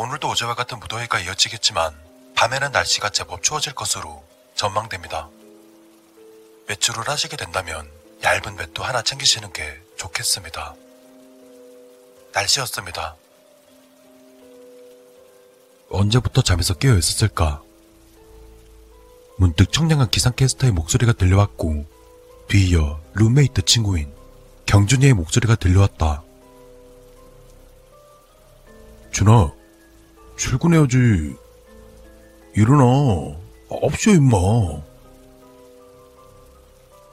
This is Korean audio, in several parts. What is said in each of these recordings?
오늘도 어제와 같은 무더위가 이어지겠지만 밤에는 날씨가 제법 추워질 것으로 전망됩니다. 외출을 하시게 된다면 얇은 외투 하나 챙기시는 게 좋겠습니다. 날씨였습니다. 언제부터 잠에서 깨어 있었을까? 문득 청량한 기상캐스터의 목소리가 들려왔고 뒤이어 룸메이트 친구인 경준이의 목소리가 들려왔다. 준아, 출근해야지. 일어나. 없쇼, 임마.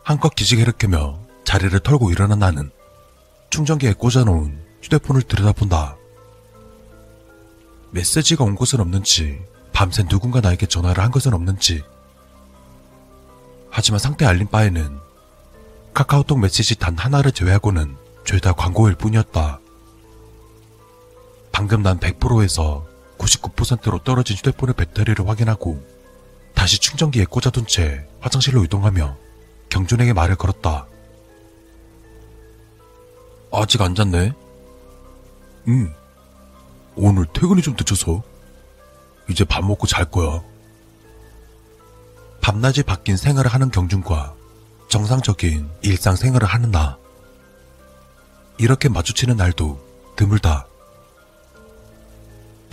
한껏 기지개를 켜며 자리를 털고 일어난 나는 충전기에 꽂아놓은 휴대폰을 들여다본다. 메시지가 온 것은 없는지, 밤새 누군가 나에게 전화를 한 것은 없는지. 하지만 상태 알림 바에는 카카오톡 메시지 단 하나를 제외하고는 죄다 광고일 뿐이었다. 방금 난 100%에서 99%로 떨어진 휴대폰의 배터리를 확인하고 다시 충전기에 꽂아둔 채 화장실로 이동하며 경준에게 말을 걸었다. 아직 안 잤네? 응. 오늘 퇴근이 좀 늦어서 이제 밥 먹고 잘 거야. 밤낮이 바뀐 생활을 하는 경준과 정상적인 일상생활을 하는 나. 이렇게 마주치는 날도 드물다.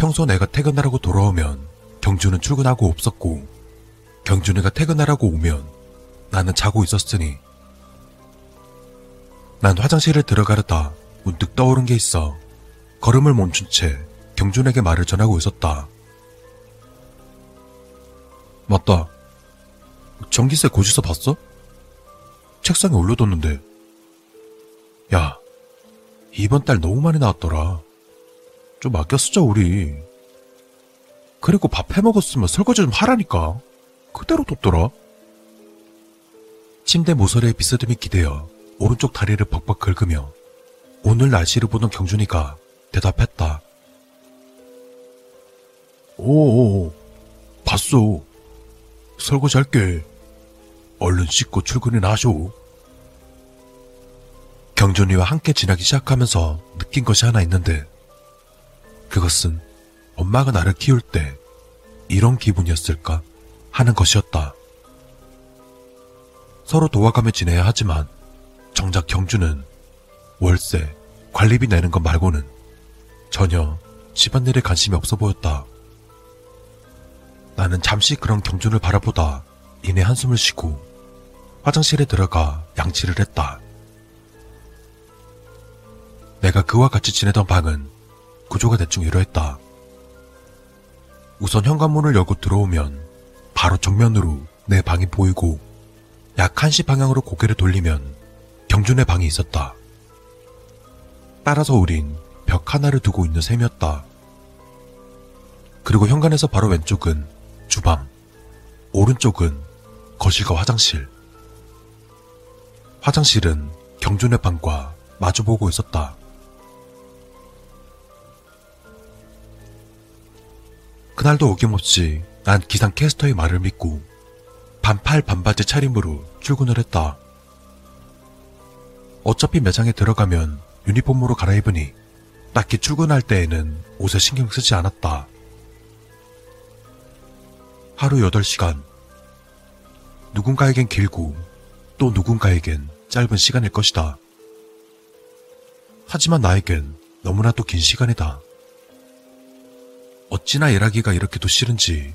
평소 내가 퇴근하라고 돌아오면 경준은 출근하고 없었고 경준이가 퇴근하라고 오면 나는 자고 있었으니 난 화장실에 들어가려다 문득 떠오른 게 있어 걸음을 멈춘 채 경준에게 말을 전하고 있었다. 맞다. 전기세 고지서 봤어? 책상에 올려뒀는데. 야, 이번 달 너무 많이 나왔더라. 좀 아껴 쓰자, 우리. 그리고 밥 해먹었으면 설거지 좀 하라니까. 그대로 뒀더라. 침대 모서리에 비스듬히 기대어 오른쪽 다리를 벅벅 긁으며 오늘 날씨를 보던 경준이가 대답했다. 오오, 봤어. 설거지 할게. 얼른 씻고 출근이나 하쇼. 경준이와 함께 지나기 시작하면서 느낀 것이 하나 있는데 그것은 엄마가 나를 키울 때 이런 기분이었을까 하는 것이었다. 서로 도와가며 지내야 하지만 정작 경주는 월세, 관리비 내는 것 말고는 전혀 집안일에 관심이 없어 보였다. 나는 잠시 그런 경준을 바라보다 이내 한숨을 쉬고 화장실에 들어가 양치를 했다. 내가 그와 같이 지내던 방은 구조가 대충 이러했다. 우선 현관문을 열고 들어오면 바로 정면으로 내 방이 보이고 약 1시 방향으로 고개를 돌리면 경준의 방이 있었다. 따라서 우린 벽 하나를 두고 있는 셈이었다. 그리고 현관에서 바로 왼쪽은 주방, 오른쪽은 거실과 화장실. 화장실은 경준의 방과 마주보고 있었다. 그날도 어김없이 난 기상캐스터의 말을 믿고 반팔 반바지 차림으로 출근을 했다. 어차피 매장에 들어가면 유니폼으로 갈아입으니 딱히 출근할 때에는 옷에 신경 쓰지 않았다. 하루 8시간. 누군가에겐 길고 또 누군가에겐 짧은 시간일 것이다. 하지만 나에겐 너무나도 긴 시간이다. 어찌나 일하기가 이렇게도 싫은지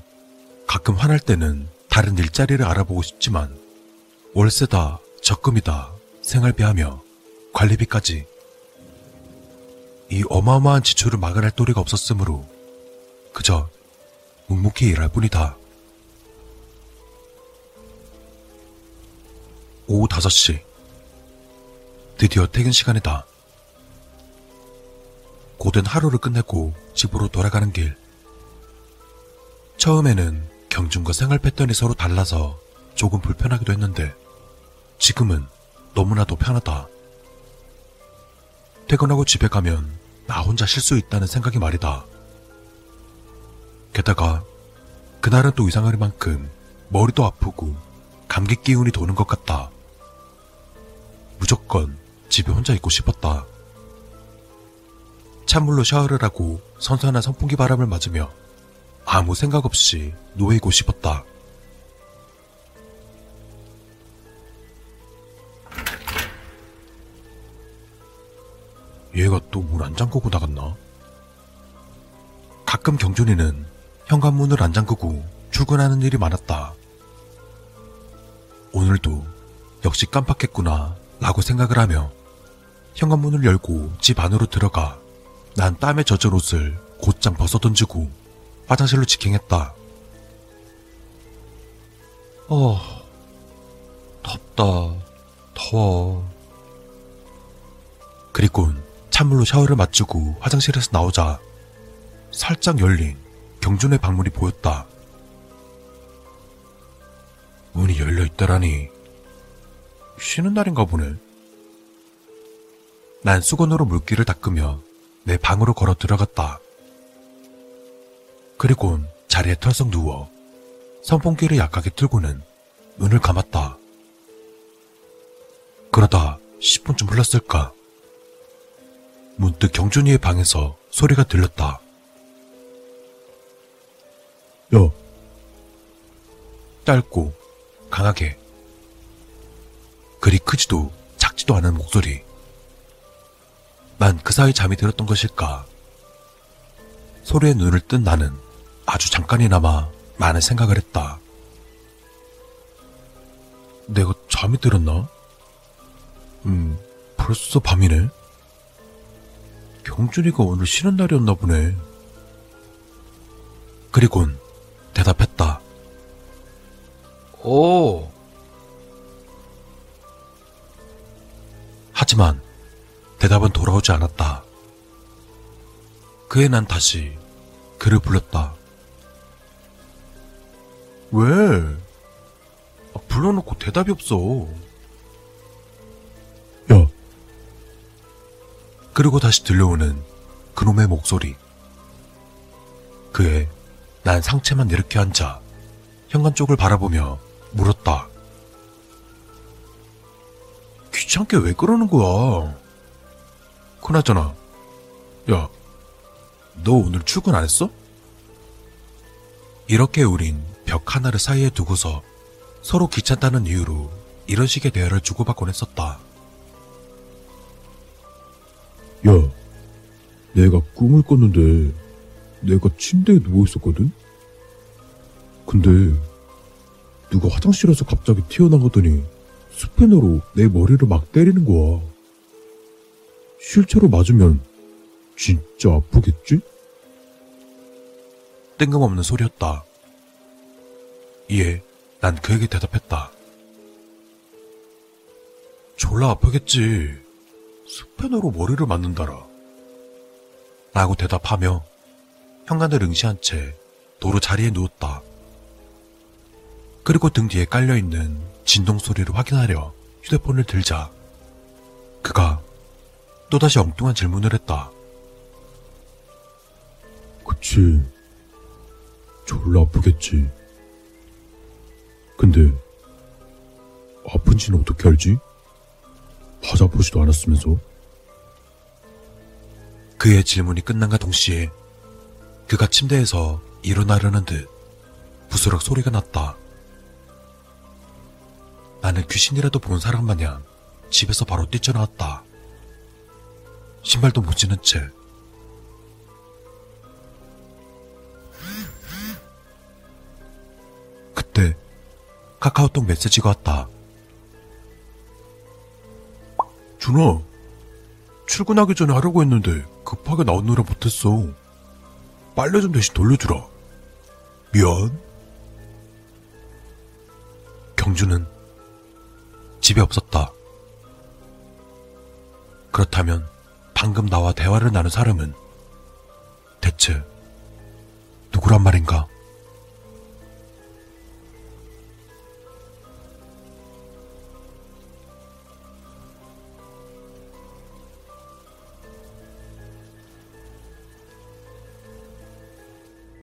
가끔 화날 때는 다른 일자리를 알아보고 싶지만 월세다, 적금이다, 생활비하며 관리비까지 이 어마어마한 지출을 막아낼 도리가 없었으므로 그저 묵묵히 일할 뿐이다. 오후 5시. 드디어 퇴근 시간이다. 고된 하루를 끝내고 집으로 돌아가는 길. 처음에는 경준과 생활 패턴이 서로 달라서 조금 불편하기도 했는데 지금은 너무나도 편하다. 퇴근하고 집에 가면 나 혼자 쉴 수 있다는 생각이 말이다. 게다가 그날은 또 이상하리만큼 머리도 아프고 감기 기운이 도는 것 같다. 무조건 집에 혼자 있고 싶었다. 찬물로 샤워를 하고 선선한 선풍기 바람을 맞으며 아무 생각 없이 누워있고 싶었다. 얘가 또 문 안 잠그고 나갔나? 가끔 경준이는 현관문을 안 잠그고 출근하는 일이 많았다. 오늘도 역시 깜빡했구나 라고 생각을 하며 현관문을 열고 집 안으로 들어가 난 땀에 젖은 옷을 곧장 벗어 던지고 화장실로 직행했다. 어, 덥다, 더워. 그리곤 찬물로 샤워를 마치고 화장실에서 나오자 살짝 열린 경준의 방문이 보였다. 문이 열려 있다라니 쉬는 날인가 보네. 난 수건으로 물기를 닦으며 내 방으로 걸어 들어갔다. 그리곤 자리에 털썩 누워 선풍기를 약하게 틀고는 눈을 감았다. 그러다 10분쯤 흘렀을까? 문득 경준이의 방에서 소리가 들렸다. 야. 짧고 강하게 그리 크지도 작지도 않은 목소리. 난 그 사이 잠이 들었던 것일까? 소리에 눈을 뜬 나는 아주 잠깐이나마 많은 생각을 했다. 내가 잠이 들었나? 음, 벌써 밤이네? 경준이가 오늘 쉬는 날이었나 보네. 그리곤 대답했다. 오. 하지만 대답은 돌아오지 않았다. 그에 난 다시 그를 불렀다. 왜? 아, 불러놓고 대답이 없어. 야. 그리고 다시 들려오는 그놈의 목소리. 그에 난 상체만 이렇게 앉아 현관 쪽을 바라보며 물었다. 귀찮게 왜 그러는 거야? 그나저나, 야, 너 오늘 출근 안 했어? 이렇게 우린 벽 하나를 사이에 두고서 서로 귀찮다는 이유로 이런 식의 대화를 주고받곤 했었다. 야, 내가 꿈을 꿨는데 내가 침대에 누워 있었거든? 근데 누가 화장실에서 갑자기 튀어나가더니 스패너로 내 머리를 막 때리는 거야. 실제로 맞으면 진짜 아프겠지? 뜬금없는 소리였다. 이에 난 그에게 대답했다. 졸라 아프겠지. 스패너로 머리를 맞는다라. 라고 대답하며 현관을 응시한 채 도로 자리에 누웠다. 그리고 등 뒤에 깔려있는 진동 소리를 확인하려 휴대폰을 들자 그가 또다시 엉뚱한 질문을 했다. 그치. 졸라 아프겠지. 근데 아픈지는 어떻게 알지? 맞아보지도 않았으면서. 그의 질문이 끝난과 동시에 그가 침대에서 일어나려는 듯 부스럭 소리가 났다. 나는 귀신이라도 본 사람 마냥 집에서 바로 뛰쳐나왔다. 신발도 못 신은 채. 카카오톡 메시지가 왔다. 준아, 출근하기 전에 하려고 했는데 급하게 나오느라 못했어. 빨래 좀 대신 돌려주라. 미안. 경주는 집에 없었다. 그렇다면 방금 나와 대화를 나눈 사람은 대체 누구란 말인가?